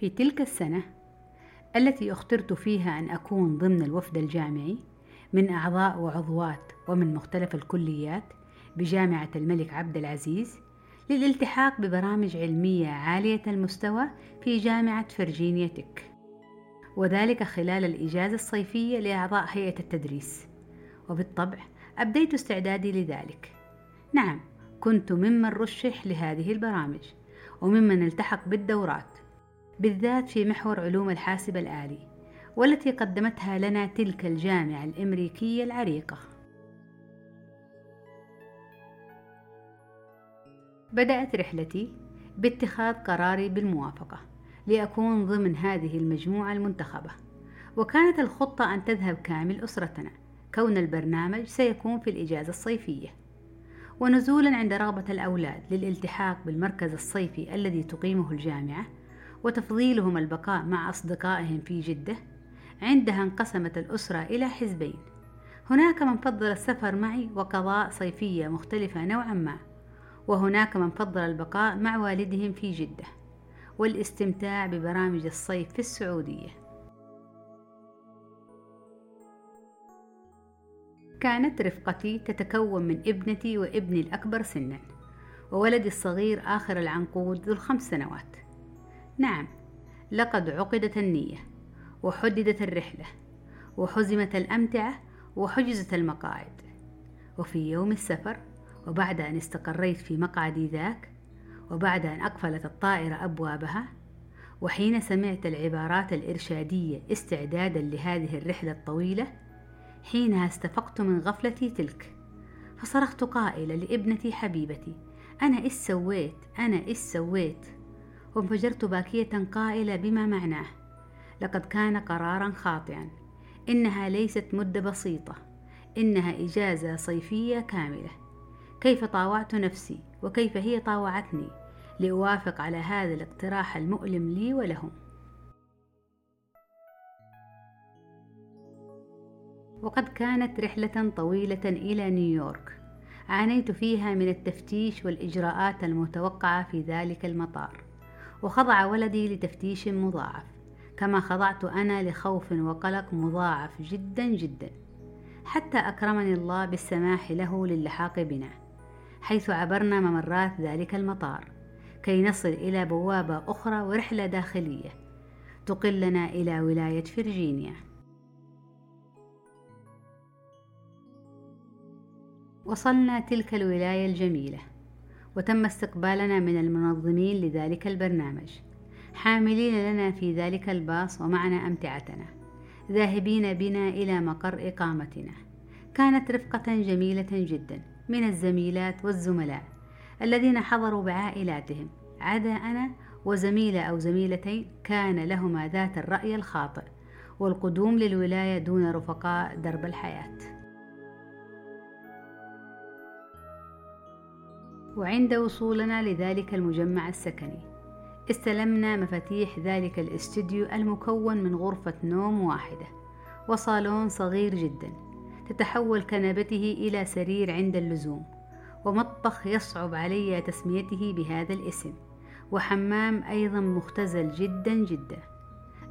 في تلك السنة التي اخترت فيها أن أكون ضمن الوفد الجامعي من أعضاء وعضوات ومن مختلف الكليات بجامعة الملك عبد العزيز للالتحاق ببرامج علمية عالية المستوى في جامعة فرجينيا تك. وذلك خلال الإجازة الصيفية لأعضاء هيئة التدريس. وبالطبع أبديت استعدادي لذلك. نعم كنت ممن رشح لهذه البرامج وممن التحق بالدورات. بالذات في محور علوم الحاسب الآلي والتي قدمتها لنا تلك الجامعة الأمريكية العريقة. بدأت رحلتي باتخاذ قراري بالموافقة لأكون ضمن هذه المجموعة المنتخبة. وكانت الخطة أن تذهب كامل أسرتنا كون البرنامج سيكون في الإجازة الصيفية. ونزولا عند رغبة الأولاد للالتحاق بالمركز الصيفي الذي تقيمه الجامعة وتفضيلهم البقاء مع أصدقائهم في جدة عندها انقسمت الأسرة إلى حزبين. هناك من فضل السفر معي وقضاء صيفية مختلفة نوعا ما وهناك من فضل البقاء مع والدهم في جدة والاستمتاع ببرامج الصيف في السعودية. كانت رفقتي تتكون من ابنتي وابني الأكبر سنا وولدي الصغير آخر العنقود ذو الخمس سنوات. نعم لقد عقدت النية وحددت الرحلة وحزمت الأمتعة وحجزت المقاعد. وفي يوم السفر وبعد أن استقريت في مقعدي ذاك وبعد أن أقفلت الطائرة أبوابها وحين سمعت العبارات الإرشادية استعدادا لهذه الرحلة الطويلة حينها استفقت من غفلتي تلك. فصرخت قائلة لابنتي حبيبتي أنا إيش سويت؟ أنا إيش سويت؟ وانفجرت باكية قائلة بما معناه. لقد كان قرارا خاطئا. إنها ليست مدة بسيطة. إنها إجازة صيفية كاملة. كيف طاوعت نفسي؟ وكيف هي طاوعتني؟ لأوافق على هذا الاقتراح المؤلم لي ولهم. وقد كانت رحلة طويلة إلى نيويورك. عانيت فيها من التفتيش والإجراءات المتوقعة في ذلك المطار. وخضع ولدي لتفتيش مضاعف كما خضعت أنا لخوف وقلق مضاعف جدا جدا حتى أكرمني الله بالسماح له للحاق بنا حيث عبرنا ممرات ذلك المطار كي نصل إلى بوابة أخرى ورحلة داخلية تقلنا إلى ولاية فرجينيا وصلنا تلك الولاية الجميلة. وتم استقبالنا من المنظمين لذلك البرنامج. حاملين لنا في ذلك الباص ومعنا أمتعتنا. ذاهبين بنا إلى مقر إقامتنا. كانت رفقة جميلة جدا من الزميلات والزملاء الذين حضروا بعائلاتهم. عدا أنا وزميلة أو زميلتين كان لهما ذات الرأي الخاطئ والقدوم للولاية دون رفقاء درب الحياة. وعند وصولنا لذلك المجمع السكني. استلمنا مفاتيح ذلك الاستديو المكون من غرفة نوم واحدة وصالون صغير جدا تتحول كنبته إلى سرير عند اللزوم ومطبخ يصعب علي تسميته بهذا الاسم وحمام أيضا مختزل جدا جدا.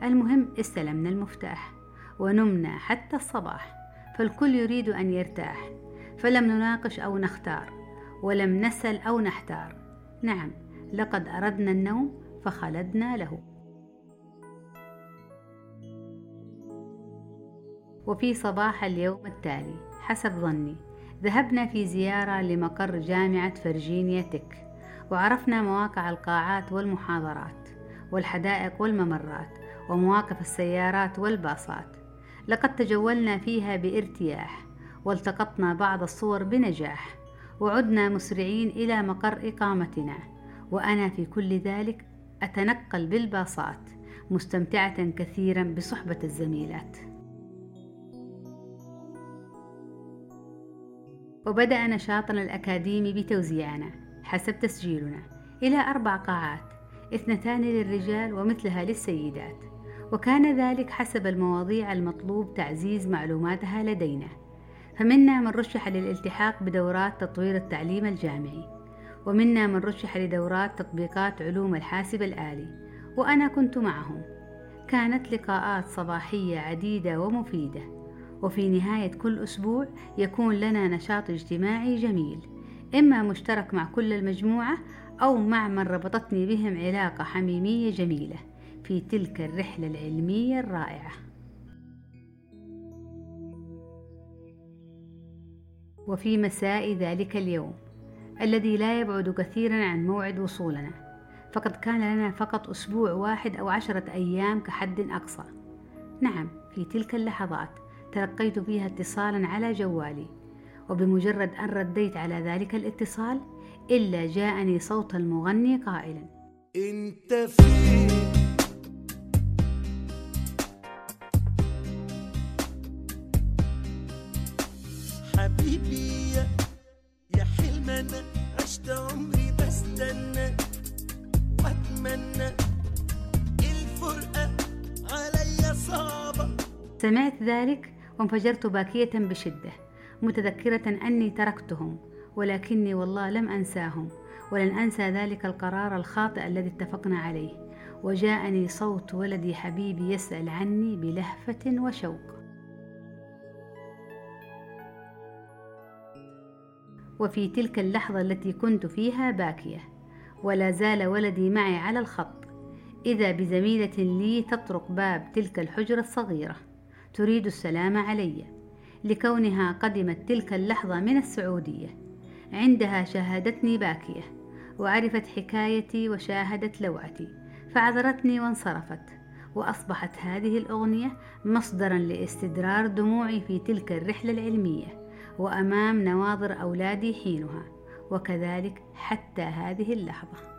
المهم استلمنا المفتاح ونمنا حتى الصباح فالكل يريد أن يرتاح فلم نناقش أو نختار. ولم نسل أو نحتار. نعم لقد أردنا النوم فخلدنا له. وفي صباح اليوم التالي حسب ظني ذهبنا في زيارة لمقر جامعة فرجينيا تك وعرفنا مواقع القاعات والمحاضرات والحدائق والممرات ومواقف السيارات والباصات. لقد تجولنا فيها بارتياح والتقطنا بعض الصور بنجاح. وعدنا مسرعين إلى مقر إقامتنا. وأنا في كل ذلك أتنقل بالباصات مستمتعة كثيرا بصحبة الزميلات. وبدأ نشاطنا الأكاديمي بتوزيعنا حسب تسجيلنا إلى أربع قاعات اثنتان للرجال ومثلها للسيدات. وكان ذلك حسب المواضيع المطلوب تعزيز معلوماتها لدينا. فمنا من رشح للالتحاق بدورات تطوير التعليم الجامعي ومنا من رشح لدورات تطبيقات علوم الحاسب الآلي وأنا كنت معهم. كانت لقاءات صباحية عديدة ومفيدة وفي نهاية كل أسبوع يكون لنا نشاط اجتماعي جميل إما مشترك مع كل المجموعة أو مع من ربطتني بهم علاقة حميمية جميلة في تلك الرحلة العلمية الرائعة. وفي مساء ذلك اليوم الذي لا يبعد كثيرا عن موعد وصولنا. فقد كان لنا فقط أسبوع واحد أو عشرة أيام كحد أقصى. نعم في تلك اللحظات تلقيت فيها اتصالا على جوالي وبمجرد أن رديت على ذلك الاتصال إلا جاءني صوت المغني قائلا. انت فين سمعت ذلك وانفجرت باكية بشدة متذكرة أني تركتهم ولكني والله لم أنساهم ولن أنسى ذلك القرار الخاطئ الذي اتفقنا عليه. وجاءني صوت ولدي حبيبي يسأل عني بلهفة وشوق. وفي تلك اللحظة التي كنت فيها باكية ولا زال ولدي معي على الخط إذا بزميلة لي تطرق باب تلك الحجرة الصغيرة. تريد السلام علي لكونها قدمت تلك اللحظة من السعودية. عندها شاهدتني باكية وعرفت حكايتي وشاهدت لوعتي فعذرتني وانصرفت. وأصبحت هذه الأغنية مصدرا لاستدرار دموعي في تلك الرحلة العلمية وأمام نواظر أولادي حينها وكذلك حتى هذه اللحظة.